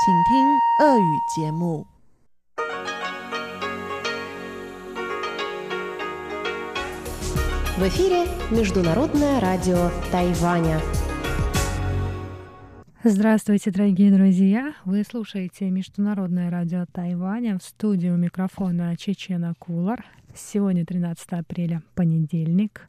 请听俄语节目。 В эфире Международное радио Тайваня. Здравствуйте, дорогие друзья! Вы слушаете Международное радио Тайваня в студию микрофона Чечена Кулар. Сегодня 13 апреля, понедельник.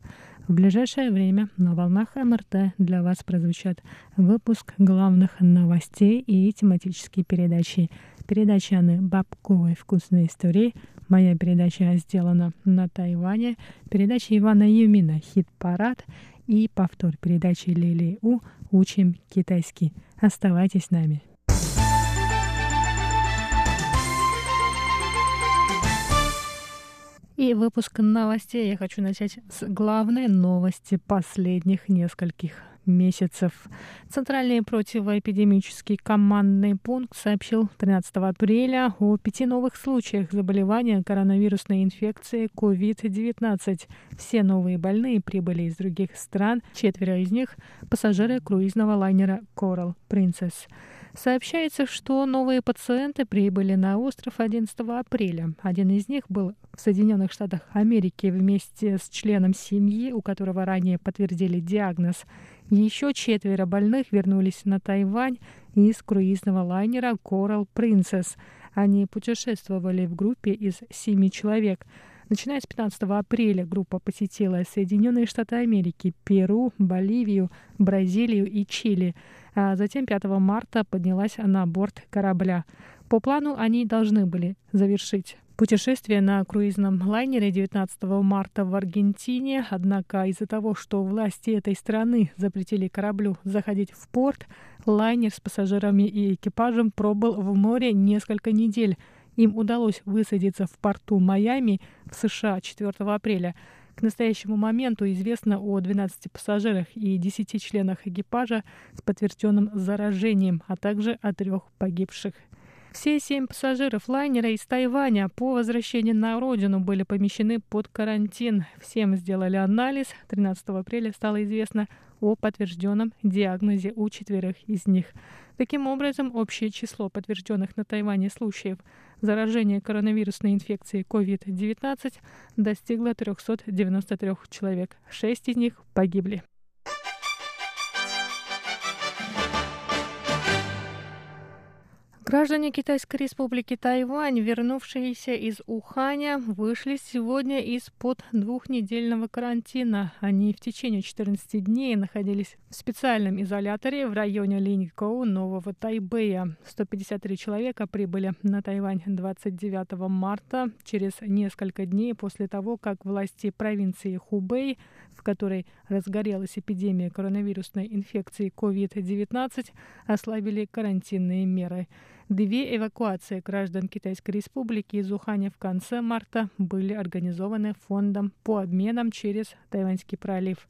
В ближайшее время на волнах МРТ для вас прозвучат выпуск главных новостей и тематические передачи. Передача Анны Бабковой «Вкусные истории», Моя передача сделана на Тайване. Передача Ивана Юмина «Хит-парад» и повтор передачи Лили У «Учим китайский». Оставайтесь с нами. И выпуск новостей я хочу начать с главной новости последних нескольких месяцев. Центральный противоэпидемический командный пункт сообщил 13 апреля о пяти новых случаях заболевания коронавирусной инфекцией COVID-19. Все новые больные прибыли из других стран, четверо из них – пассажиры круизного лайнера Coral Princess. Сообщается, что новые пациенты прибыли на остров 11 апреля. Один из них был в Соединенных Штатах Америки вместе с членом семьи, у которого ранее подтвердили диагноз. Еще четверо больных вернулись на Тайвань из круизного лайнера Coral Princess. Они путешествовали в группе из семи человек. Начиная с 15 апреля группа посетила Соединенные Штаты Америки, Перу, Боливию, Бразилию и Чили – а затем 5 марта поднялась на борт корабля. По плану они должны были завершить путешествие на круизном лайнере 19 марта в Аргентине, однако из-за того, что власти этой страны запретили кораблю заходить в порт, лайнер с пассажирами и экипажем пробыл в море несколько недель. Им удалось высадиться в порту Майами в США 4 апреля. К настоящему моменту известно о 12 пассажирах и 10 членах экипажа с подтвержденным заражением, а также о трех погибших. Все семь пассажиров лайнера из Тайваня по возвращении на родину были помещены под карантин. Всем сделали анализ. 13 апреля стало известно о подтвержденном диагнозе у четверых из них. Таким образом, общее число подтвержденных на Тайване случаев заражения коронавирусной инфекцией COVID-19 достигло 393 человек. Шесть из них погибли. Граждане Китайской республики Тайвань, вернувшиеся из Уханя, вышли сегодня из-под двухнедельного карантина. Они в течение 14 дней находились в специальном изоляторе в районе Линькоу Нового Тайбэя. 153 человека прибыли на Тайвань 29 марта, через несколько дней после того, как власти провинции Хубэй, в которой разгорелась эпидемия коронавирусной инфекции COVID-19, ослабили карантинные меры. Две эвакуации граждан Китайской Республики из Уханя в конце марта были организованы фондом по обменам через Тайваньский пролив.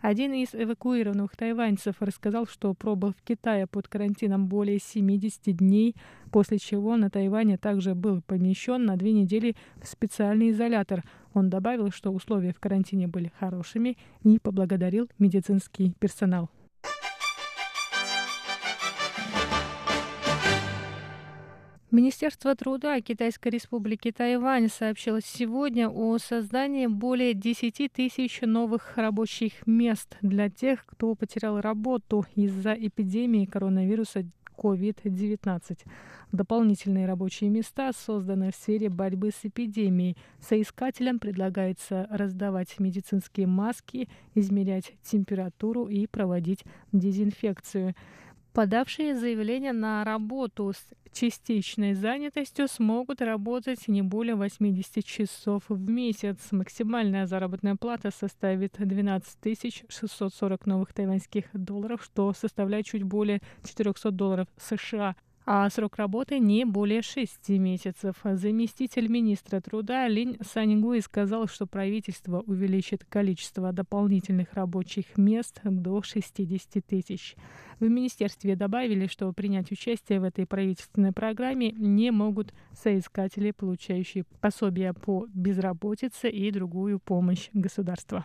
Один из эвакуированных тайваньцев рассказал, что пробыл в Китае под карантином более 70 дней, после чего на Тайване также был помещен на две недели в специальный изолятор. Он добавил, что условия в карантине были хорошими и поблагодарил медицинский персонал. Министерство труда Китайской республики Тайвань сообщило сегодня о создании более 10 тысяч новых рабочих мест для тех, кто потерял работу из-за эпидемии коронавируса COVID-19. Дополнительные рабочие места созданы в сфере борьбы с эпидемией. Соискателям предлагается раздавать медицинские маски, измерять температуру и проводить дезинфекцию. Подавшие заявление на работу с частичной занятостью смогут работать не более 80 часов в месяц. Максимальная заработная плата составит 12 640 новых тайваньских долларов, что составляет чуть более 400 долларов США а срок работы не более шести месяцев. Заместитель министра труда Линь Саньгуи сказал, что правительство увеличит количество дополнительных рабочих мест до 60 тысяч. В министерстве добавили, что принять участие в этой правительственной программе не могут соискатели, получающие пособия по безработице и другую помощь государства.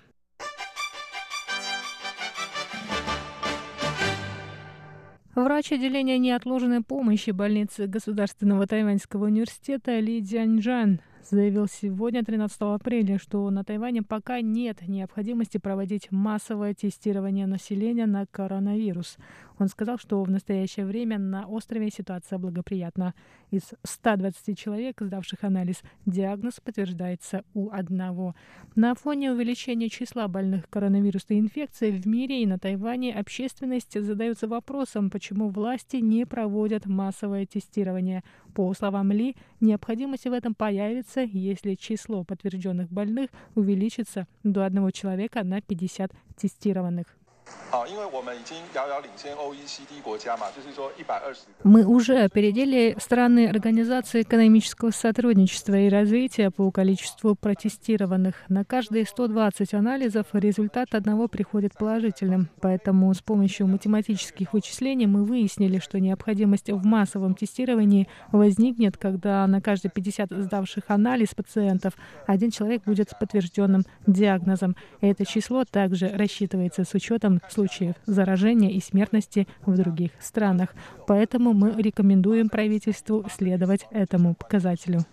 Врач отделения неотложной помощи больницы Государственного тайваньского университета Ли Дзяньжан заявил сегодня, 13 апреля, что на Тайване пока нет необходимости проводить массовое тестирование населения на коронавирус. Он сказал, что в настоящее время на острове ситуация благоприятна. Из 120 человек, сдавших анализ, диагноз подтверждается у одного. На фоне увеличения числа больных коронавирусной инфекцией в мире и на Тайване общественность задается вопросом, почему власти не проводят массовое тестирование. По словам Ли, необходимость в этом появится, если число подтвержденных больных увеличится до одного человека на 50 тестированных. Мы уже опередили страны Организации экономического сотрудничества и развития по количеству протестированных. На каждые 120 анализов результат одного приходит положительным. Поэтому с помощью математических вычислений мы выяснили, что необходимость в массовом тестировании возникнет, когда на каждые 50 сдавших анализ пациентов один человек будет с подтвержденным диагнозом. Это число также рассчитывается с учетом случаев заражения и смертности в других странах. Поэтому мы рекомендуем правительству следовать этому показателю.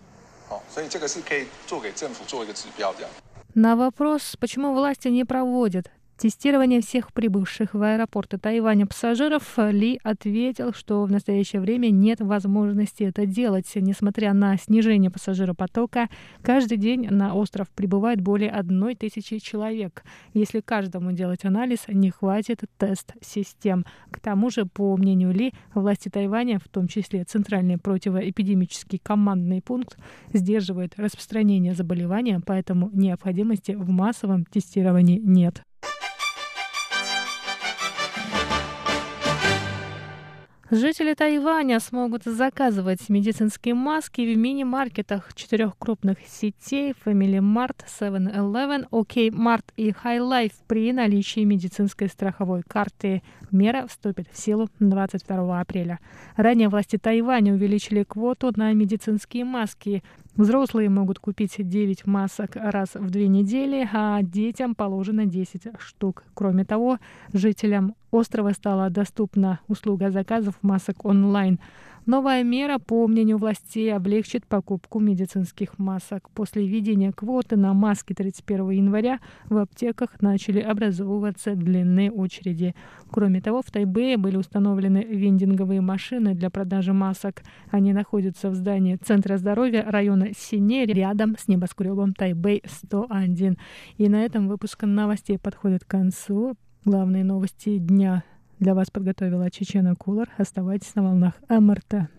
На вопрос, почему власти не проводят тестирование всех прибывших в аэропорты Тайваня пассажиров, Ли ответил, что в настоящее время нет возможности это делать. Несмотря на снижение пассажиропотока, каждый день на остров прибывает более одной тысячи человек. Если каждому делать анализ, не хватит тест-систем. К тому же, по мнению Ли, власти Тайваня, в том числе Центральный противоэпидемический командный пункт, сдерживает распространение заболевания, поэтому необходимости в массовом тестировании нет. Жители Тайваня смогут заказывать медицинские маски в мини-маркетах четырех крупных сетей Family Mart, 7-Eleven, OK Mart и High Life при наличии медицинской страховой карты. Мера вступит в силу 22 апреля. Ранее власти Тайваня увеличили квоту на медицинские маски. Взрослые могут купить 9 масок раз в две недели, а детям положено 10 штук. Кроме того, жителям острова стала доступна услуга заказов масок онлайн. Новая мера, по мнению властей, облегчит покупку медицинских масок. После введения квоты на маски 31 января в аптеках начали образовываться длинные очереди. Кроме того, в Тайбэе были установлены вендинговые машины для продажи масок. Они находятся в здании Центра здоровья района Сине рядом с небоскребом Тайбэй-101. И на этом выпуск новостей подходит к концу. Главные новости дня для вас подготовила Чечена Кулар. Оставайтесь на волнах МРТ.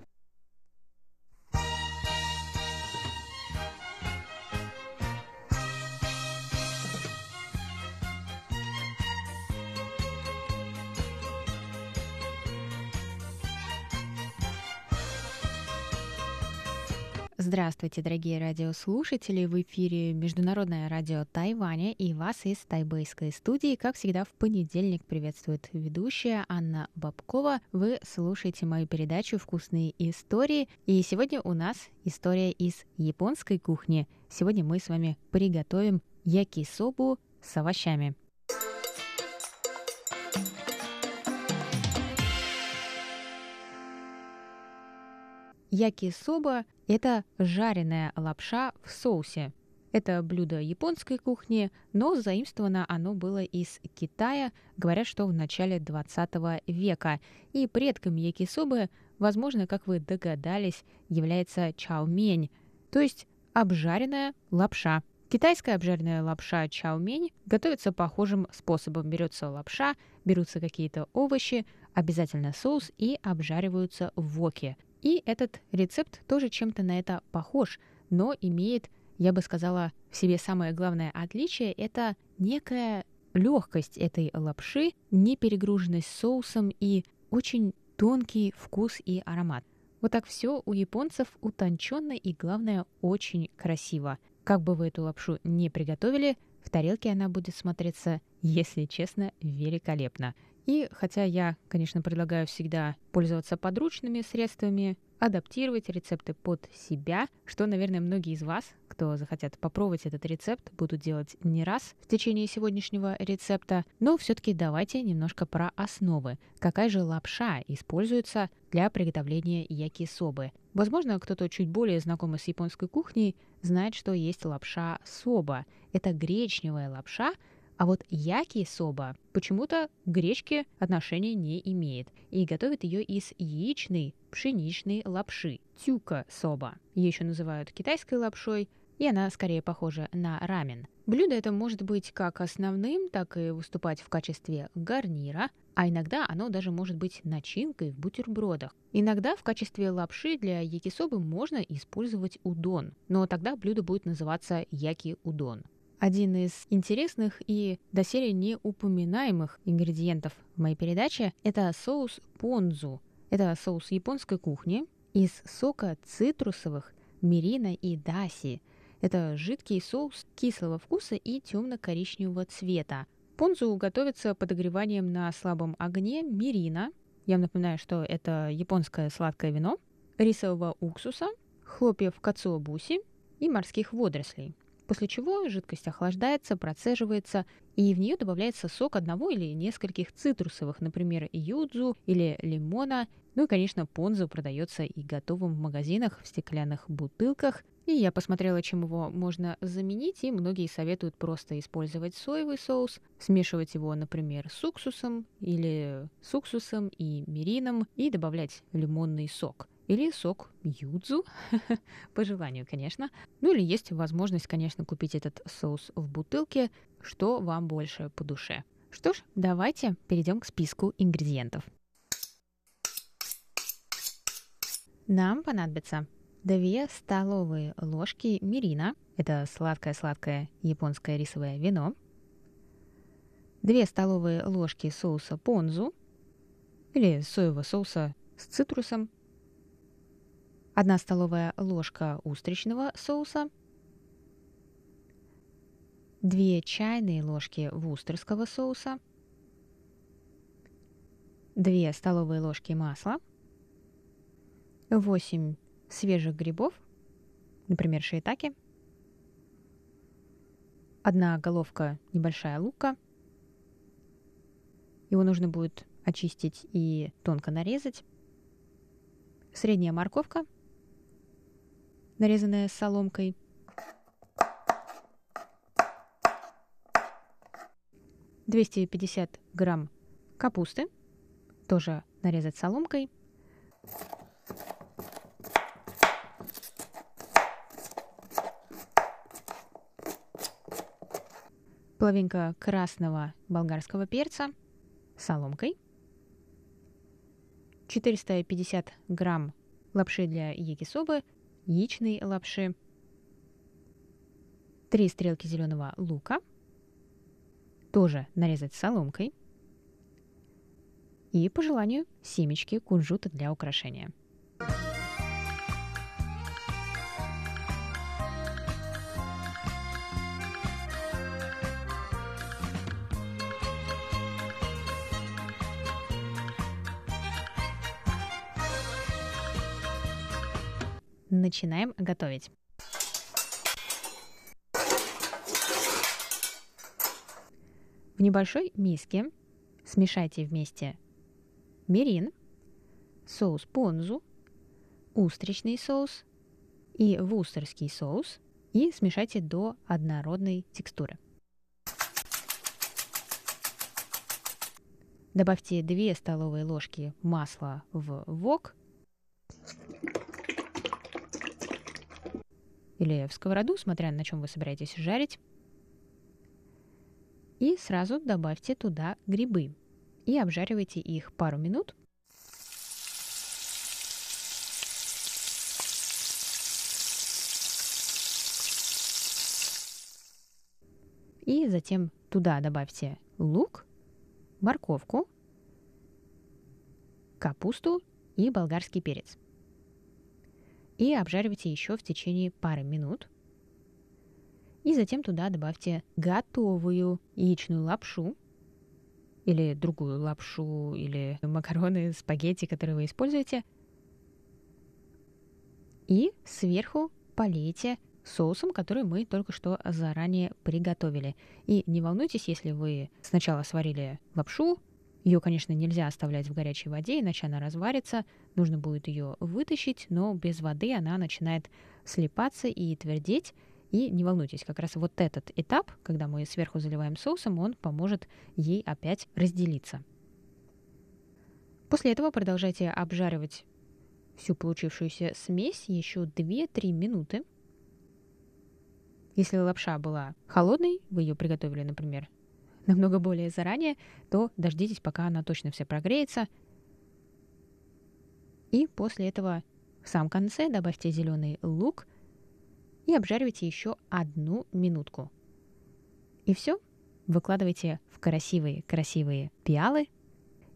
Здравствуйте, дорогие радиослушатели! В эфире Международное радио Тайваня и вас из тайбэйской студии. Как всегда, в понедельник приветствует ведущая Анна Бабкова. Вы слушаете мою передачу «Вкусные истории». И сегодня у нас история из японской кухни. Сегодня мы с вами приготовим якисобу с овощами. Якисоба – это жареная лапша в соусе. Это блюдо японской кухни, но заимствовано оно было из Китая, говорят, что в начале 20 века. И предком якисобы, возможно, как вы догадались, является чаомень, то есть обжаренная лапша. Китайская обжаренная лапша чаомень готовится похожим способом. Берется лапша, берутся какие-то овощи, обязательно соус и обжариваются в воке. И этот рецепт тоже чем-то на это похож, но имеет, я бы сказала, в себе самое главное отличие — это некая легкость этой лапши, не перегруженность соусом и очень тонкий вкус и аромат. Вот так все у японцев утонченно и, главное, очень красиво. Как бы вы эту лапшу не приготовили, в тарелке она будет смотреться, если честно, великолепно. И хотя я, конечно, предлагаю всегда пользоваться подручными средствами, адаптировать рецепты под себя, что, наверное, многие из вас, кто захотят попробовать этот рецепт, будут делать не раз в течение сегодняшнего рецепта. Но все-таки давайте немножко про основы. Какая же лапша используется для приготовления якисобы? Возможно, кто-то чуть более знакомый с японской кухней знает, что есть лапша соба. Это гречневая лапша, а вот яки соба почему-то гречке отношения не имеет и готовят ее из яичной пшеничной лапши тюка соба. Ее еще называют китайской лапшой, и она скорее похожа на рамен. Блюдо это может быть как основным, так и выступать в качестве гарнира, а иногда оно даже может быть начинкой в бутербродах. Иногда в качестве лапши для якисобы можно использовать удон, но тогда блюдо будет называться яки-удон. Один из интересных и доселе не упоминаемых ингредиентов в моей передаче – это соус понзу. Это соус японской кухни из сока цитрусовых, мирина и даси. Это жидкий соус кислого вкуса и темно-коричневого цвета. Понзу готовится подогреванием на слабом огне мирина. Я напоминаю, что это японское сладкое вино, рисового уксуса, хлопьев кацуобуси и морских водорослей после чего жидкость охлаждается, процеживается, и в нее добавляется сок одного или нескольких цитрусовых, например, юдзу или лимона. Ну и, конечно, понзу продается и готовым в магазинах в стеклянных бутылках. И я посмотрела, чем его можно заменить, и многие советуют просто использовать соевый соус, смешивать его, например, с уксусом или с уксусом и мирином и добавлять лимонный сок или сок юдзу, по желанию, конечно. Ну или есть возможность, конечно, купить этот соус в бутылке, что вам больше по душе. Что ж, давайте перейдем к списку ингредиентов. Нам понадобится 2 столовые ложки мирина, это сладкое-сладкое японское рисовое вино, 2 столовые ложки соуса понзу или соевого соуса с цитрусом 1 столовая ложка устричного соуса, 2 чайные ложки вустерского соуса, 2 столовые ложки масла, 8 свежих грибов, например, шиитаки, 1 головка небольшая лука. Его нужно будет очистить и тонко нарезать. Средняя морковка – нарезанная соломкой. Двести пятьдесят грамм капусты, тоже нарезать соломкой. Половинка красного болгарского перца соломкой. 450 грамм лапши для якисобы яичной лапши, 3 стрелки зеленого лука, тоже нарезать соломкой, и по желанию семечки кунжута для украшения – начинаем готовить. В небольшой миске смешайте вместе мирин, соус понзу, устричный соус и вустерский соус и смешайте до однородной текстуры. Добавьте 2 столовые ложки масла в вок или в сковороду, смотря на чем вы собираетесь жарить. И сразу добавьте туда грибы и обжаривайте их пару минут. И затем туда добавьте лук, морковку, капусту и болгарский перец и обжаривайте еще в течение пары минут. И затем туда добавьте готовую яичную лапшу или другую лапшу или макароны, спагетти, которые вы используете. и сверху полейте соусом, который мы только что заранее приготовили. И не волнуйтесь, если вы сначала сварили лапшу, ее, конечно, нельзя оставлять в горячей воде, иначе она разварится. Нужно будет ее вытащить, но без воды она начинает слипаться и твердеть. И не волнуйтесь, как раз вот этот этап, когда мы сверху заливаем соусом, он поможет ей опять разделиться. После этого продолжайте обжаривать всю получившуюся смесь еще 2-3 минуты. Если лапша была холодной, вы ее приготовили, например, намного более заранее, то дождитесь, пока она точно вся прогреется. И после этого в самом конце добавьте зеленый лук и обжаривайте еще одну минутку. И все. Выкладывайте в красивые-красивые пиалы.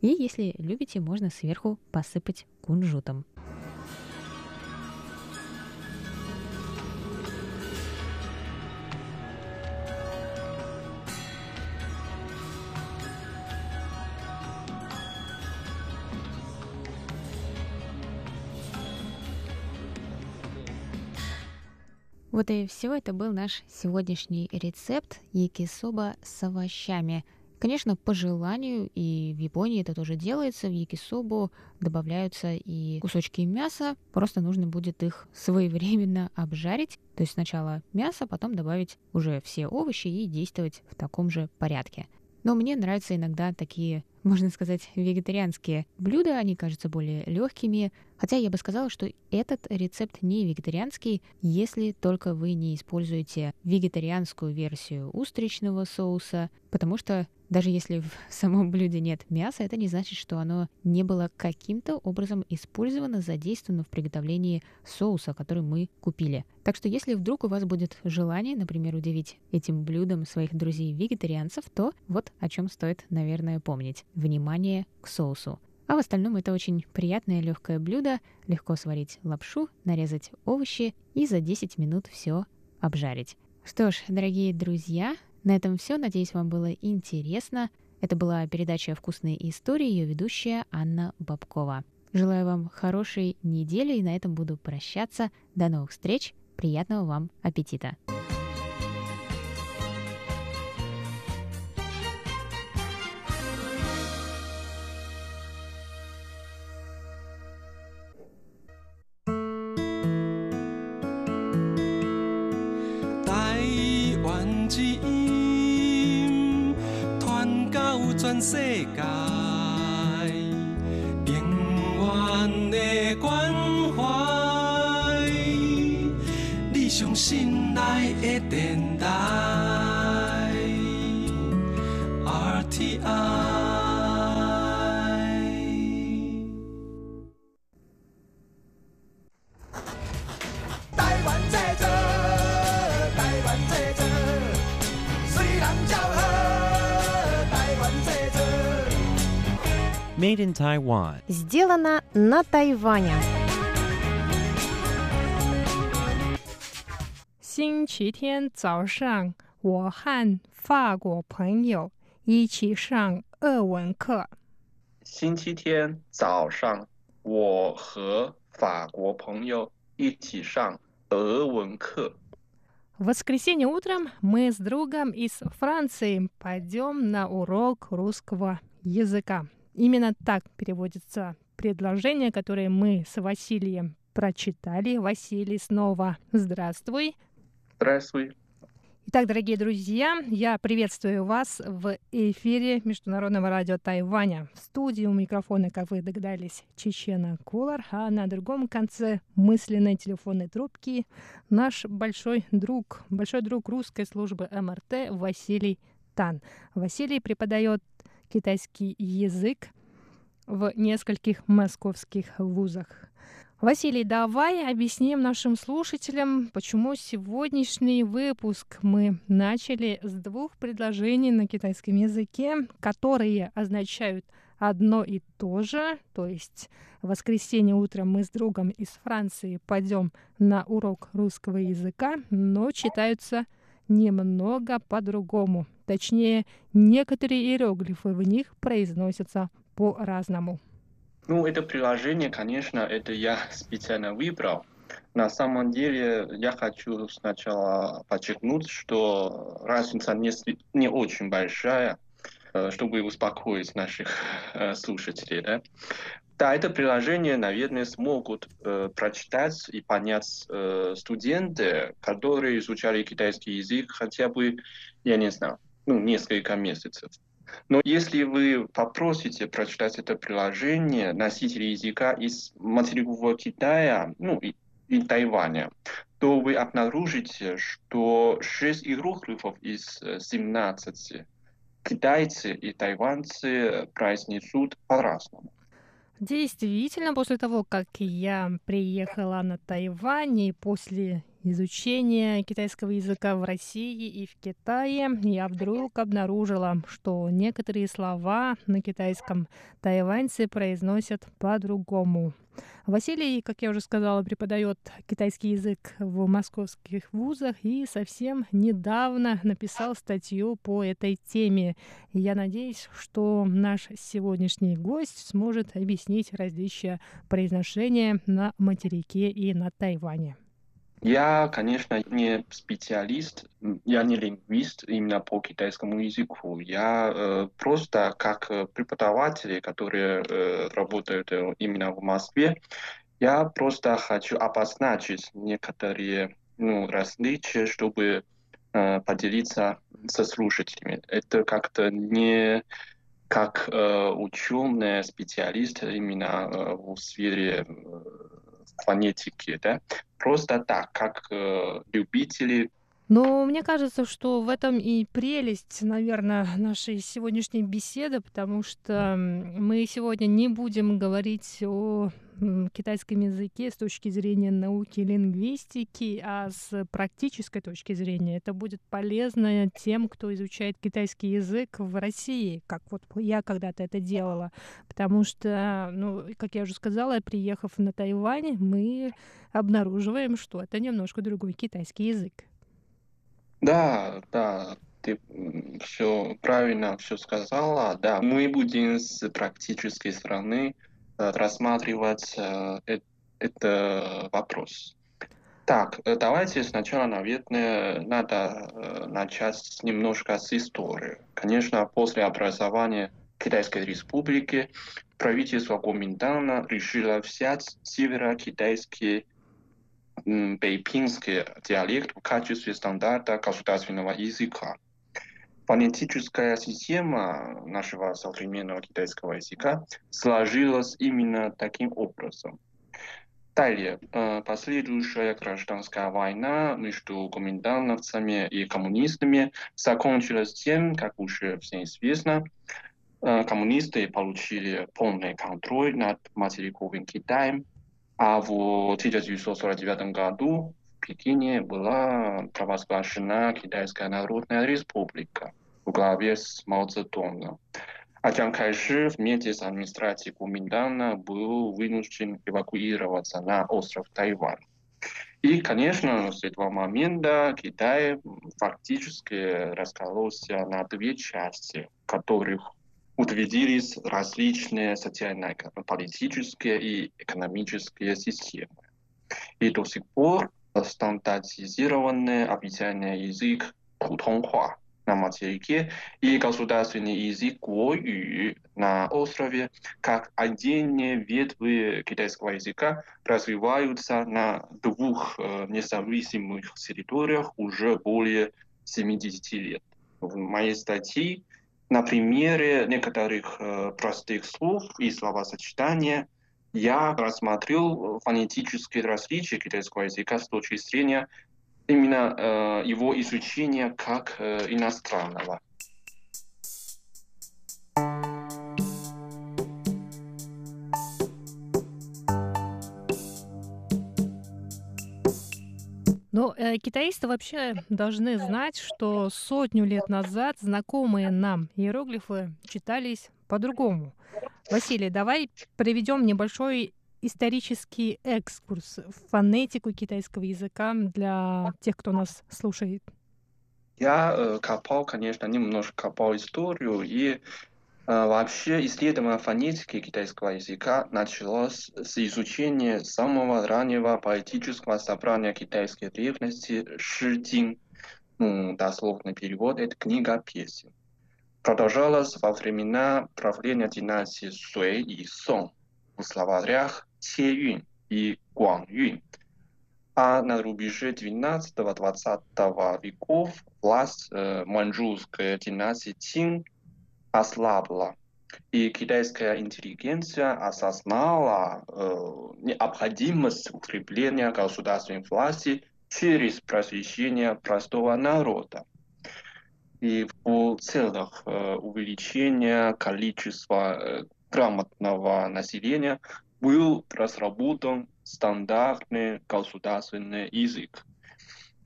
И если любите, можно сверху посыпать кунжутом. Вот и все. Это был наш сегодняшний рецепт якисоба с овощами. Конечно, по желанию, и в Японии это тоже делается, в якисобу добавляются и кусочки мяса, просто нужно будет их своевременно обжарить. То есть сначала мясо, потом добавить уже все овощи и действовать в таком же порядке. Но мне нравятся иногда такие, можно сказать, вегетарианские блюда. Они кажутся более легкими. Хотя я бы сказала, что этот рецепт не вегетарианский, если только вы не используете вегетарианскую версию устричного соуса, потому что даже если в самом блюде нет мяса, это не значит, что оно не было каким-то образом использовано, задействовано в приготовлении соуса, который мы купили. Так что если вдруг у вас будет желание, например, удивить этим блюдом своих друзей-вегетарианцев, то вот о чем стоит, наверное, помнить. Внимание к соусу. А в остальном это очень приятное легкое блюдо. Легко сварить лапшу, нарезать овощи и за 10 минут все обжарить. Что ж, дорогие друзья, на этом все. Надеюсь, вам было интересно. Это была передача «Вкусные истории», ее ведущая Анна Бабкова. Желаю вам хорошей недели и на этом буду прощаться. До новых встреч. Приятного вам аппетита! Made in Taiwan. Сделано на Тайване. 星期天早上，我和法国朋友一起上俄文课。星期天早上，我和法国朋友一起上俄文课。 В воскресенье утром мы с другом из Франции пойдем на урок русского языка. Именно так переводится предложение, которое мы с Василием прочитали. Василий, снова здравствуй. Здравствуй. Итак, дорогие друзья, я приветствую вас в эфире Международного радио Тайваня. В студии у микрофона, как вы догадались, Чечена Кулар, а на другом конце мысленной телефонной трубки наш большой друг, большой друг русской службы МРТ Василий Тан. Василий преподает китайский язык в нескольких московских вузах. Василий, давай объясним нашим слушателям, почему сегодняшний выпуск мы начали с двух предложений на китайском языке, которые означают одно и то же, то есть в воскресенье утром мы с другом из Франции пойдем на урок русского языка, но читаются немного по-другому. Точнее, некоторые иероглифы в них произносятся по-разному. Ну, это приложение, конечно, это я специально выбрал. На самом деле, я хочу сначала подчеркнуть, что разница не, не очень большая, э, чтобы успокоить наших э, слушателей. Да? Да, это приложение, наверное, смогут э, прочитать и понять э, студенты, которые изучали китайский язык хотя бы, я не знаю, ну, несколько месяцев. Но если вы попросите прочитать это приложение носителей языка из материкового Китая, ну, и, и Тайваня, то вы обнаружите, что 6 иероглифов из 17 э, китайцы и тайванцы произнесут по-разному. Действительно, после того, как я приехала на Тайвань и после изучения китайского языка в России и в Китае, я вдруг обнаружила, что некоторые слова на китайском тайваньцы произносят по-другому. Василий, как я уже сказала, преподает китайский язык в московских вузах и совсем недавно написал статью по этой теме. я надеюсь, что наш сегодняшний гость сможет объяснить различия произношения на материке и на Тайване. Я, конечно, не специалист, я не лингвист именно по китайскому языку. Я э, просто как э, преподаватель, который э, работает э, именно в Москве, я просто хочу обозначить некоторые ну, различия, чтобы э, поделиться со слушателями. Это как-то не как э, ученый специалист именно э, в сфере э, фонетики, да, просто так, как э, любители. Но мне кажется, что в этом и прелесть, наверное, нашей сегодняшней беседы, потому что мы сегодня не будем говорить о китайском языке с точки зрения науки лингвистики, а с практической точки зрения это будет полезно тем, кто изучает китайский язык в России, как вот я когда-то это делала. Потому что, ну, как я уже сказала, приехав на Тайвань, мы обнаруживаем, что это немножко другой китайский язык. Да, да, ты все правильно все сказала. Да, мы будем с практической стороны рассматривать э, это вопрос. Так, э, давайте сначала, наверное, надо начать немножко с истории. Конечно, после образования Китайской Республики правительство Гоминтана решило взять северо-китайский бейпинский диалект в качестве стандарта государственного языка. Фонетическая система нашего современного китайского языка сложилась именно таким образом. Далее, э, последующая гражданская война между комендантовцами и коммунистами закончилась тем, как уже всем известно, э, коммунисты получили полный контроль над материковым Китаем, а в 1949 году в Пекине была провозглашена Китайская Народная Республика в главе с Мао Цзэдуном. А Чан Кайши вместе с администрацией Куминдана был вынужден эвакуироваться на остров Тайвань. И, конечно, с этого момента Китай фактически раскололся на две части, в которых утвердились различные социально-политические и экономические системы. И до сих пор стандартизированный официальный язык Путонхуа на материке и государственный язык Гуою на острове, как отдельные ветви китайского языка развиваются на двух э, независимых территориях уже более 70 лет. В моей статье на примере некоторых э, простых слов и словосочетания я рассмотрел фонетические различия китайского языка с точки зрения именно э, его изучение как э, иностранного. Но э, китаисты вообще должны знать, что сотню лет назад знакомые нам иероглифы читались по-другому. Василий, давай приведем небольшой исторический экскурс в фонетику китайского языка для тех, кто нас слушает? Я э, копал, конечно, немножко копал историю, и Вообще исследование фонетики китайского языка началось с изучения самого раннего поэтического собрания китайской древности Шидин. Ну, дословный перевод – это книга песен. Продолжалось во времена правления династии Суэй и Сон в словарях Че и Гуан А на рубеже 12-20 веков власть э, маньчжурской династии Цин ослабла. И китайская интеллигенция осознала э, необходимость укрепления государственной власти через просвещение простого народа. И в целях э, увеличения количества э, грамотного населения был разработан стандартный государственный язык.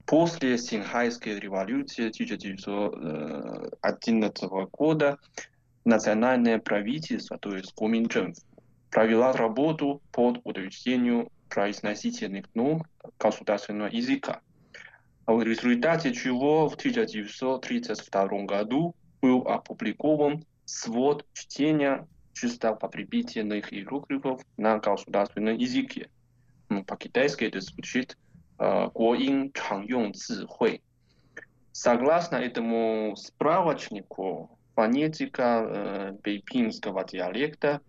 После Синхайской революции 1911 года национальное правительство, то есть Куминчжэнф, провела работу под утверждением произносительных норм государственного языка, в результате чего в 1932 году был опубликован свод чтения чисто по припитанных иероглифов на государственном языке. Ну, по-китайски это звучит э, «Гуоин Чанgyong Согласно этому справочнику, фонетика э, бейпинского диалекта,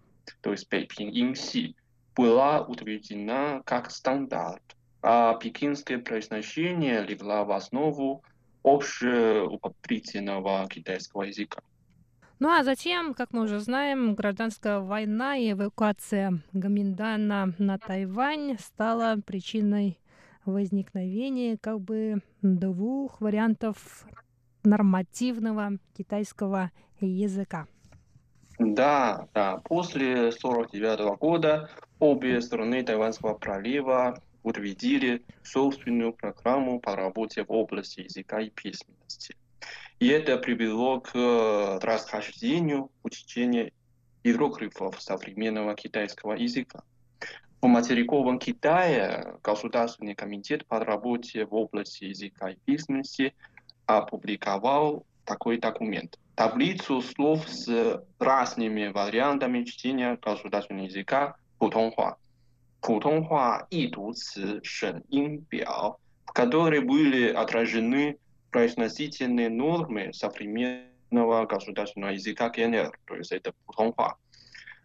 то есть бейпин инси, была утверждена как стандарт, а пекинское произношение легло в основу общеупотребительного китайского языка. Ну а затем, как мы уже знаем, гражданская война и эвакуация Гаминдана на Тайвань стала причиной возникновение как бы двух вариантов нормативного китайского языка. Да, да. После 1949 года обе стороны Тайванского пролива утвердили собственную программу по работе в области языка и письменности. И это привело к расхождению учения иероглифов современного китайского языка. В материковом Китае Государственный комитет по работе в области языка и письменности опубликовал такой документ. Таблицу слов с разными вариантами чтения государственного языка Путонхуа. Путонхуа и дуцы Шен Ин Биao, в которой были отражены произносительные нормы современного государственного языка КНР, то есть это Путонхуа.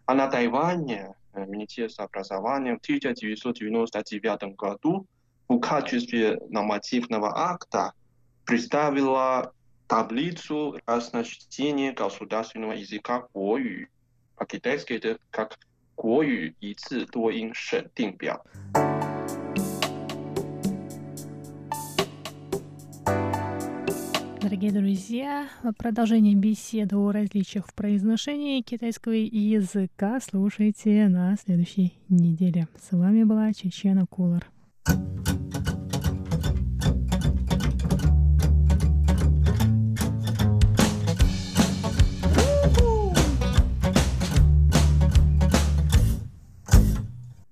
А на Тайване Министерство образования в 1999 году в качестве нормативного акта представила таблицу разночтения государственного языка Гуою. По-китайски это как Гуою и Ци Дуин Шен Динбяо. Дорогие друзья, продолжение беседы о различиях в произношении китайского языка слушайте на следующей неделе. С вами была Чечена Кулар.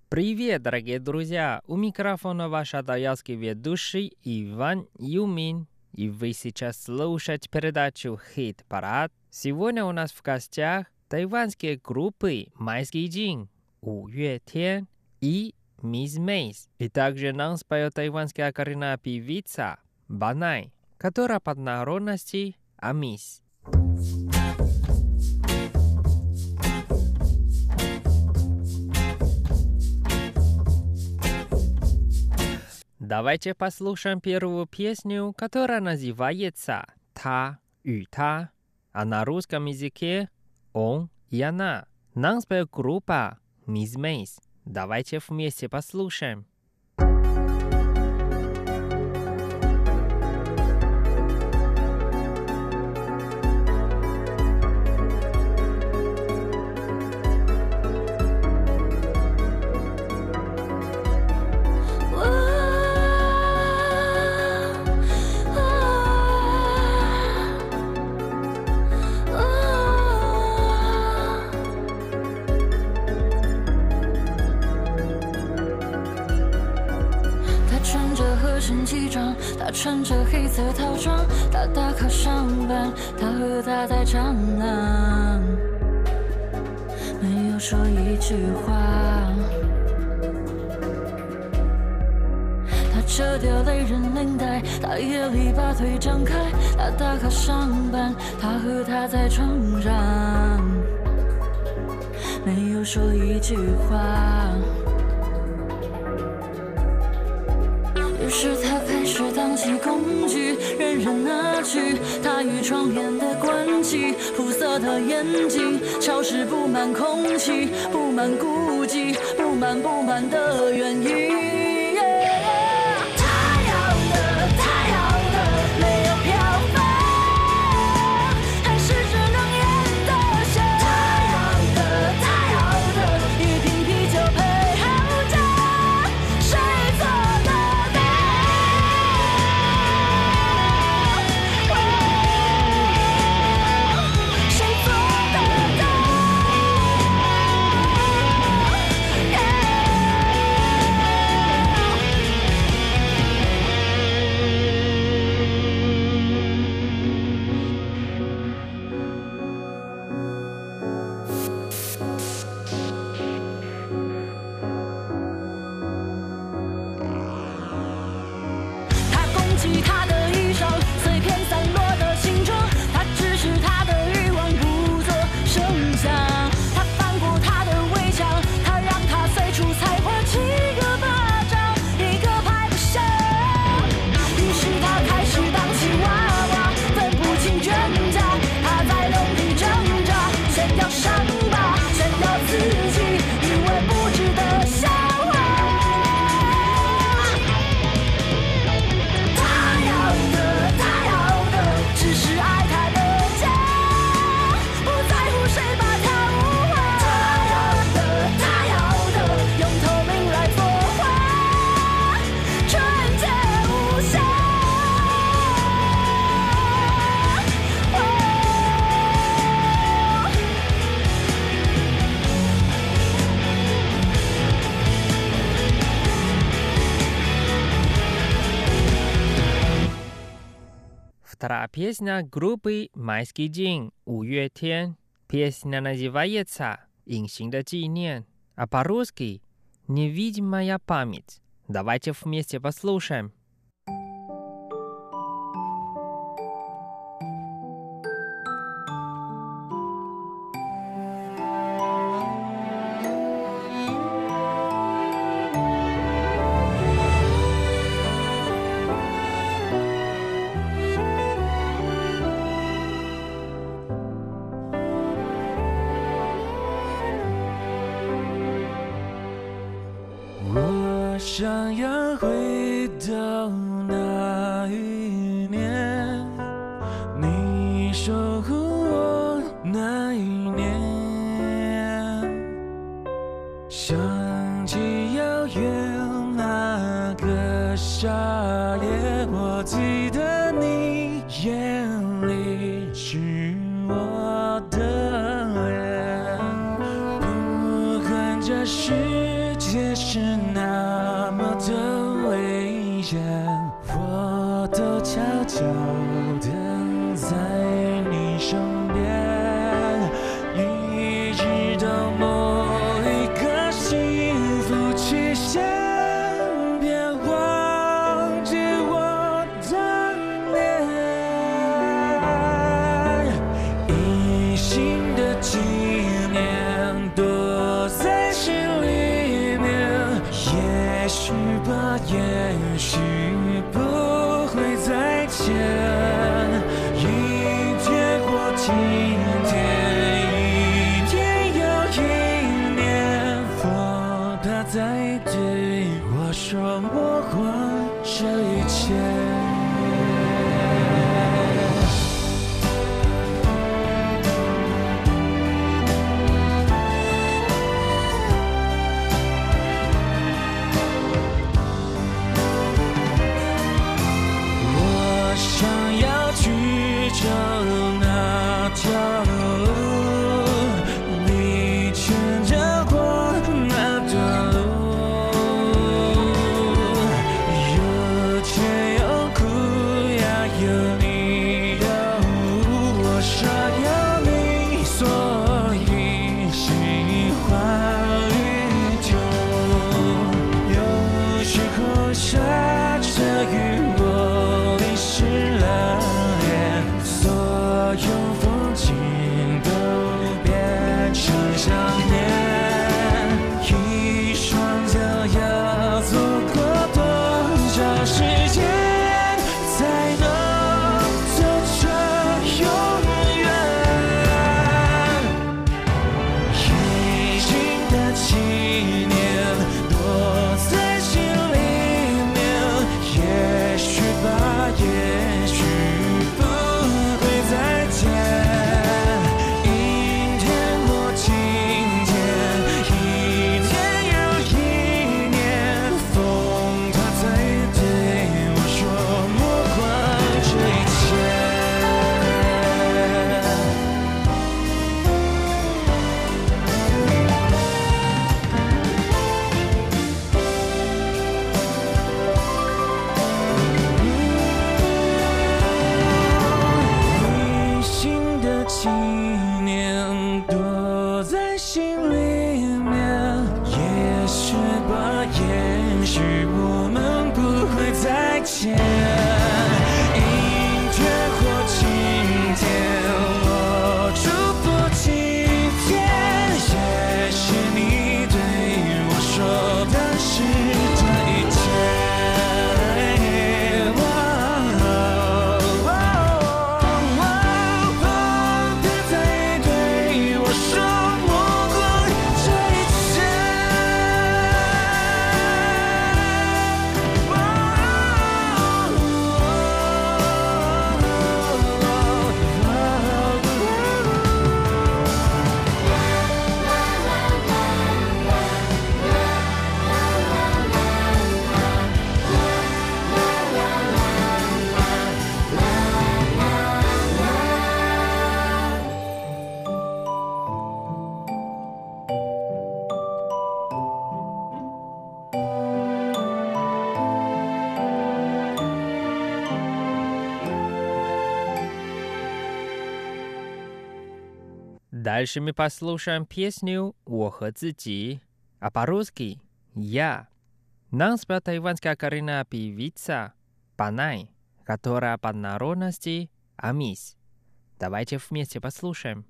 Привет, дорогие друзья! У микрофона ваш адаялский ведущий Иван Юмин и вы сейчас слушаете передачу «Хит Парад». Сегодня у нас в гостях тайванские группы «Майский день», «У Юэ Тен» и «Мисс Мейс». И также нам споет тайванская коренная певица Банай, которая под народности Амис. Давайте послушаем первую песню, которая называется «Та и та», а на русском языке «Он и она». Нам споет группа Miss Maze. Давайте вместе послушаем. 穿着黑色套装，他打卡上班，他和他在长廊，没有说一句话。他扯掉雷人领带，他夜里把腿张开，他打卡上班，他和他在床上，没有说一句话。人而去。他与窗边的关系，苦涩的眼睛，潮湿布满空气，布满孤寂，布满布满的原因。Вторая песня группы «Майский день» «五月天». Песня называется «Инсин да Тинен», а по-русски «Невидимая память». Давайте вместе послушаем. 也许吧也许不会再见。Дальше мы послушаем песню «Ухо а по-русски «Я». Нам спела тайванская коренная певица Панай, которая по народности Амис. Давайте вместе послушаем.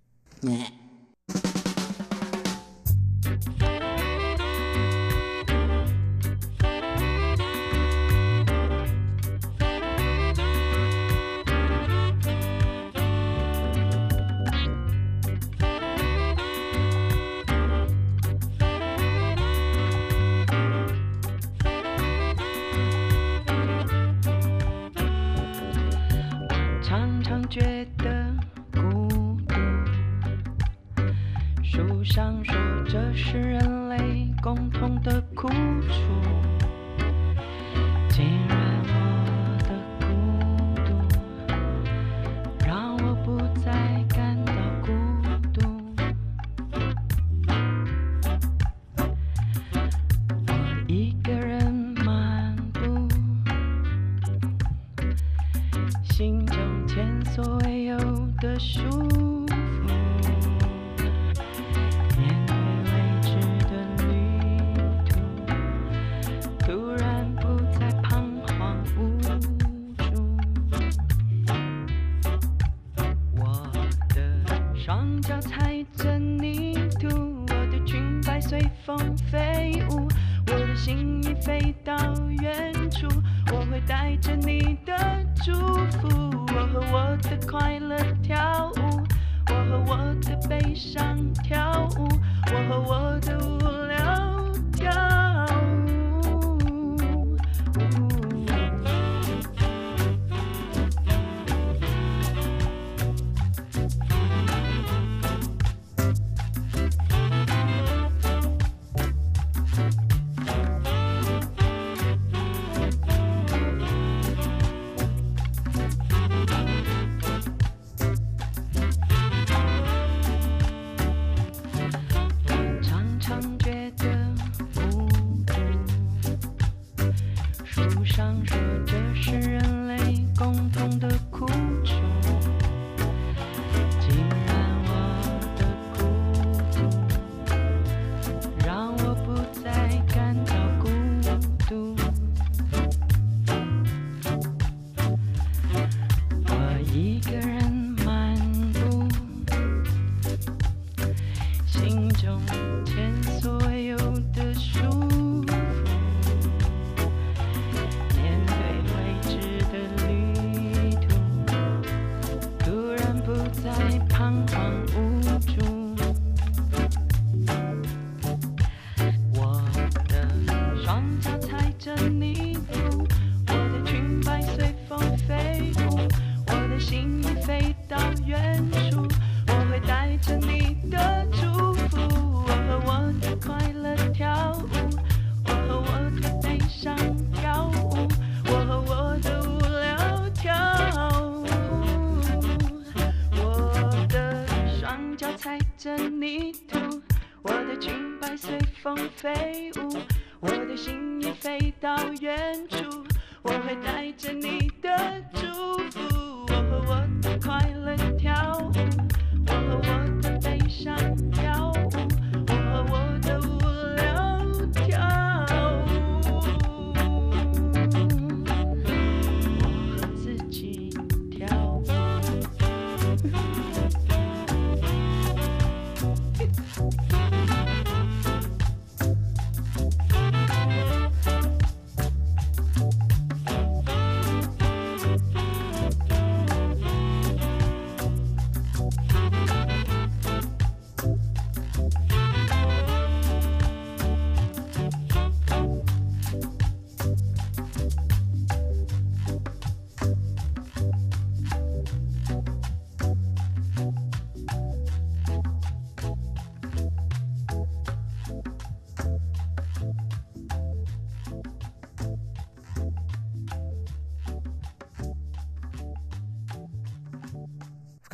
上树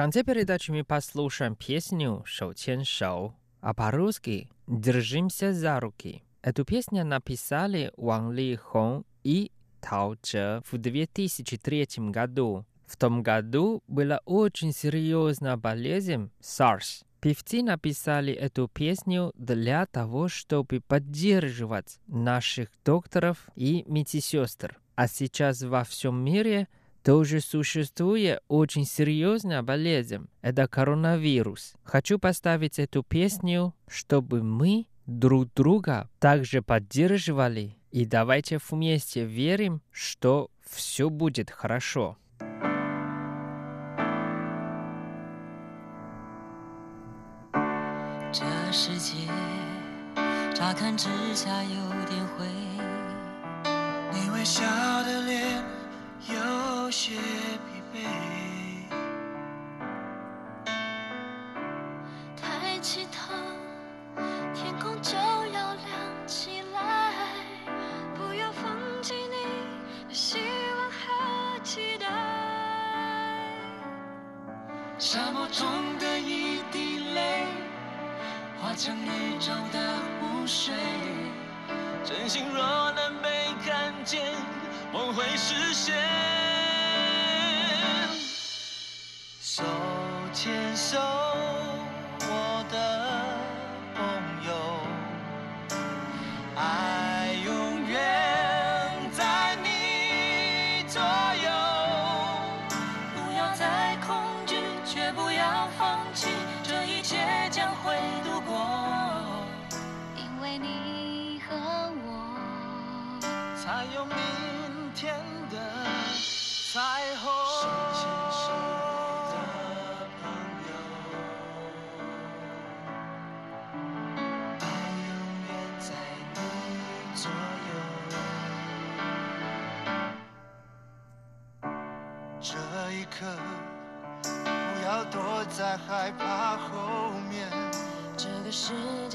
Конце передачи мы послушаем песню «Шоу Чен Шоу», а по-русски «Держимся за руки». Эту песню написали Ван Ли Хон и Тао Че в 2003 году. В том году была очень серьезная болезнь SARS. Певцы написали эту песню для того, чтобы поддерживать наших докторов и медсестер. А сейчас во всем мире тоже существует очень серьезная болезнь. Это коронавирус. Хочу поставить эту песню, чтобы мы друг друга также поддерживали. И давайте вместе верим, что все будет хорошо. 这世界乍看之下有点灰，你微笑的脸 有些疲惫。抬起头，天空就要亮起来，不要放弃你的希望和期待。沙漠中的一滴泪，化成宇宙的湖水。真心若能被看见，梦会实现。手牵手，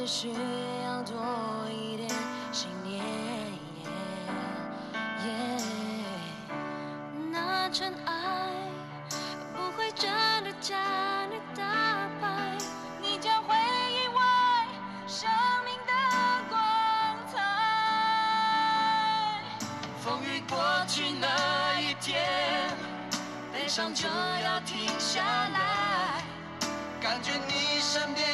需要多一点信念。那尘埃不会真的将你打败，你将会意外生命的光彩。风雨过去那一天，悲伤就要停下来，感觉你身边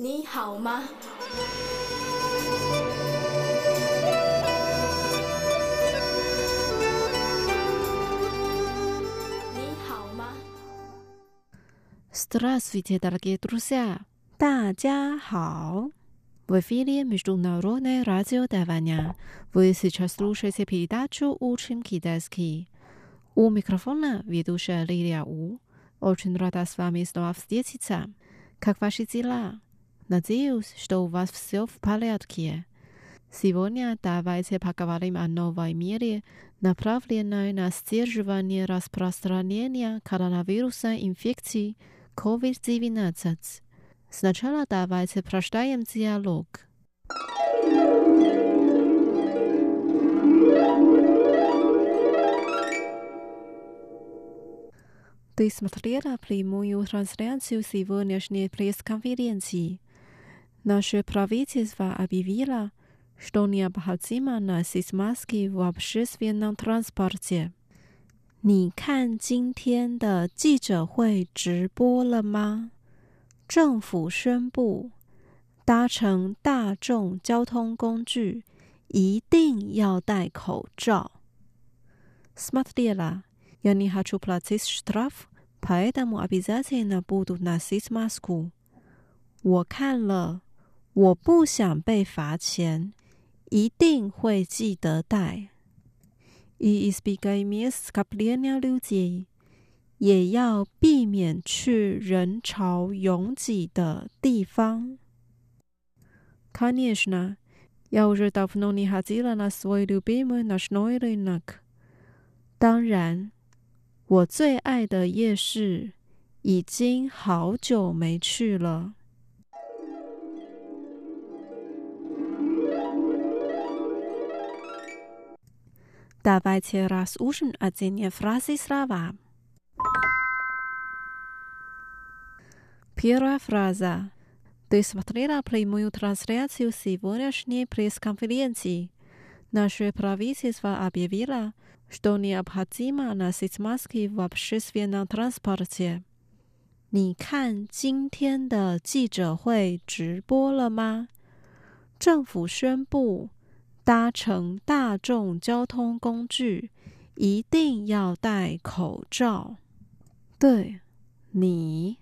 你好吗？你好吗？ Здравствуйте, дорогие друзья! 大家好! В эфире Международное радио Тайваня. Вы сейчас слушаете передачу «Учим китайский». У микрофона ведущая Лилия У. Очень рада с вами снова встретиться. Как ваши дела? Надеюсь, что у вас все в порядке. Сегодня давайте поговорим о новой мере, направленной на сдерживание распространения коронавируса инфекции COVID-19. Сначала давайте прочитаем диалог. Ты смотрела прямую трансляцию сегодняшней пресс-конференции. Наше правительство объявило, что необходимо носить маски в общественном транспорте. 你看今天的记者会直播了吗？政府宣布，搭乘大众交通工具一定要戴口罩。Смотрела, я не хочу платить штраф, поэтому обязательно буду носить маску. 我看了， 我不想被罚钱，一定会记得戴。И избегай мест скопления людей，也要避免去人潮拥挤的地方。Конечно, я уже давно не ходила на свой любимый ночной рынок。当然，我最爱的夜市已经好久没去了。 Давайте разучим отдельные фразы слова. Первая фраза. Ты смотрела прямую трансляцию сегодняшней пресс-конференции. Наше правительство объявило, что необходимо носить маски в общественном транспорте. 你看今天的记者会直播了吗？政府宣布， 搭乘大众交通工具一定要戴口罩。对，你，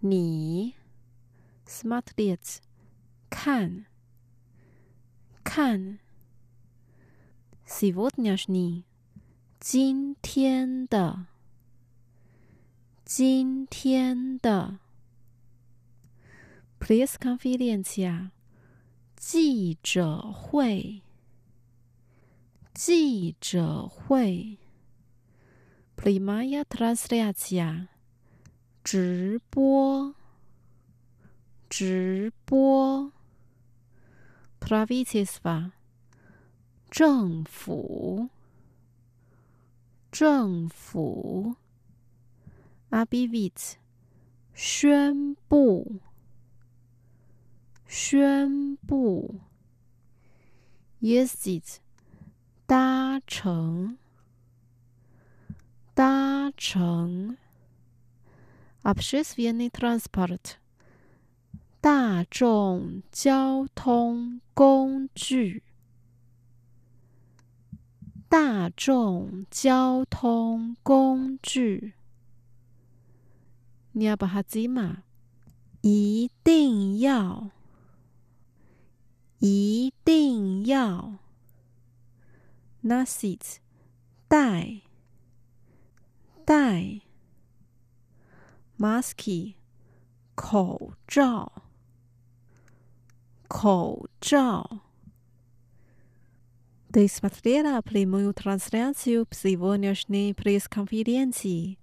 你，smart lights，看，看，сегодняшний，今天的，今天的，пресс-конференция。 记者会，记者会，primaria translacja，直播，直播，pravitisva，政府，政府，abivit，宣布。宣布，ездить，搭乘，搭乘，общественный транспорт，大众交通工具，大众交通工具，необходимо，一定要。 一定要 nosить 戴戴 maski 口罩口罩 Ты смотрела прямую трансляцию сегодняшней пресс-конференции?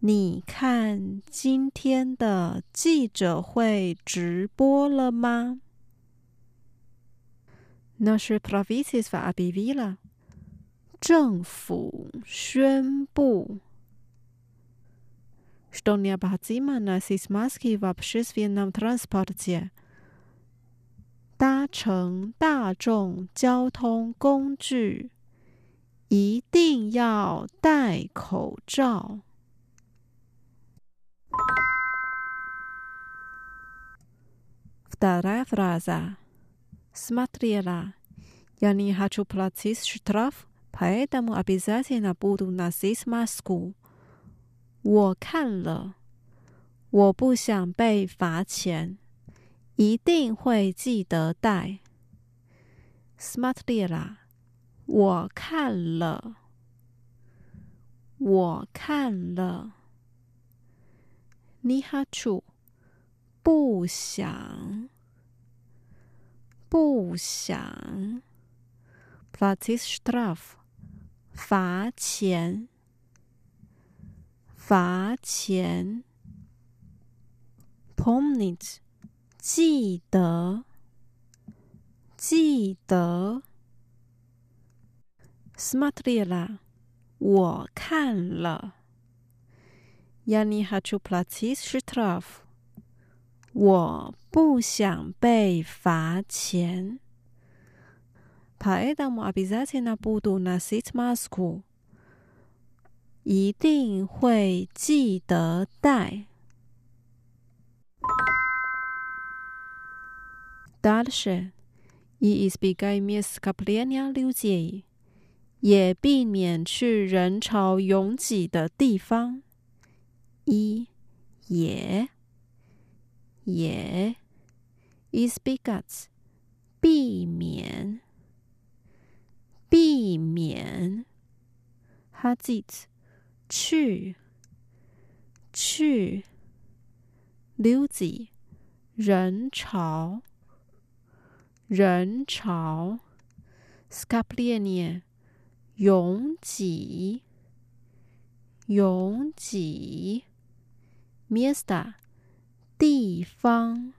你看今天的记者会直播了吗 ？Наше правительство объявило，政府宣布，что необходимо носить маски в общественном транспорте，搭乘大众交通工具一定要戴口罩。 Вторая фраза. Смотрела. Я не хочу платить штраф, поэтому обязательно буду носить маску. 我看了，我不想被罚钱，一定会记得带。Смотрела，我看了，我看了。Не хочу，不想， 不想。Platis straf，罚钱，罚钱。Pomnit，记得，记得。Smatrila，我看了。Yanni had to platis straf，我想被罚钱。Поэтому обязательно буду носить маску，一定会记得带。Дальше и избегай мест скопления людей，也避免去人潮拥挤的地方。一也 也 избегать 避免避免 ходить 去去 люди 人潮人潮 скопление 拥挤拥挤 место 地方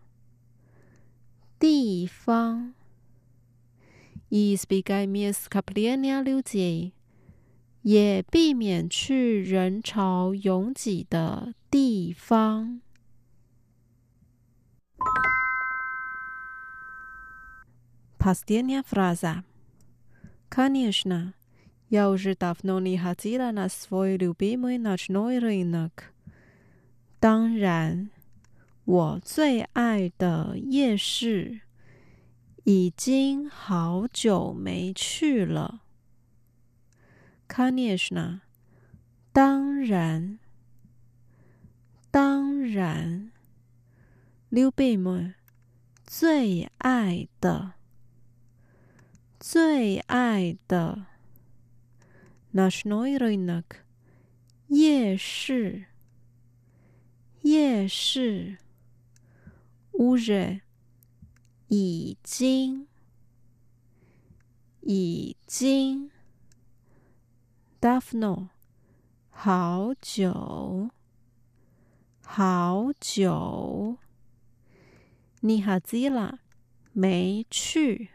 地方 избегай мест скопления людей 也避免去人潮拥挤的地方。Последняя фраза. Конечно, я уже давно не ходила на свой любимый ночной рынок. 当然， 我最爱的夜市，已经好久没去了。Kanishna，当然，当然。Lubimu，最爱的，最爱的。Nashnoi Rinak，夜市。夜市 ，уже，已经，已经，давно，好久，好久，не ходила，没去。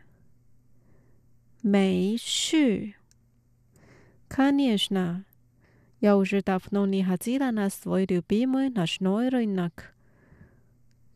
没去。Конечно, я уже давно не ходила на свой любимый ночной рынок.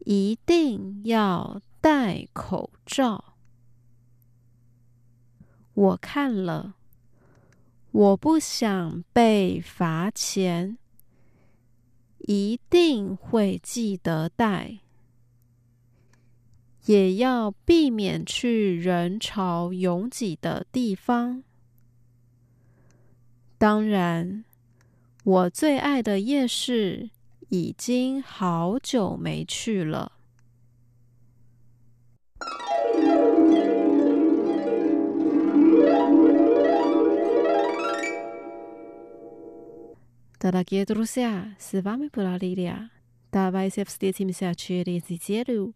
一定要戴口罩。我看了，我不想被罚钱，一定会记得戴。也要避免去人潮拥挤的地方。当然，我最爱的夜市已经好久没去了。Дорогие друзья, с вами была Лилия. Давайте встретимся через неделю.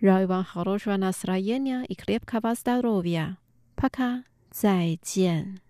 Желаю вам хорошего настроения и крепкого здоровья. Пока. 再见。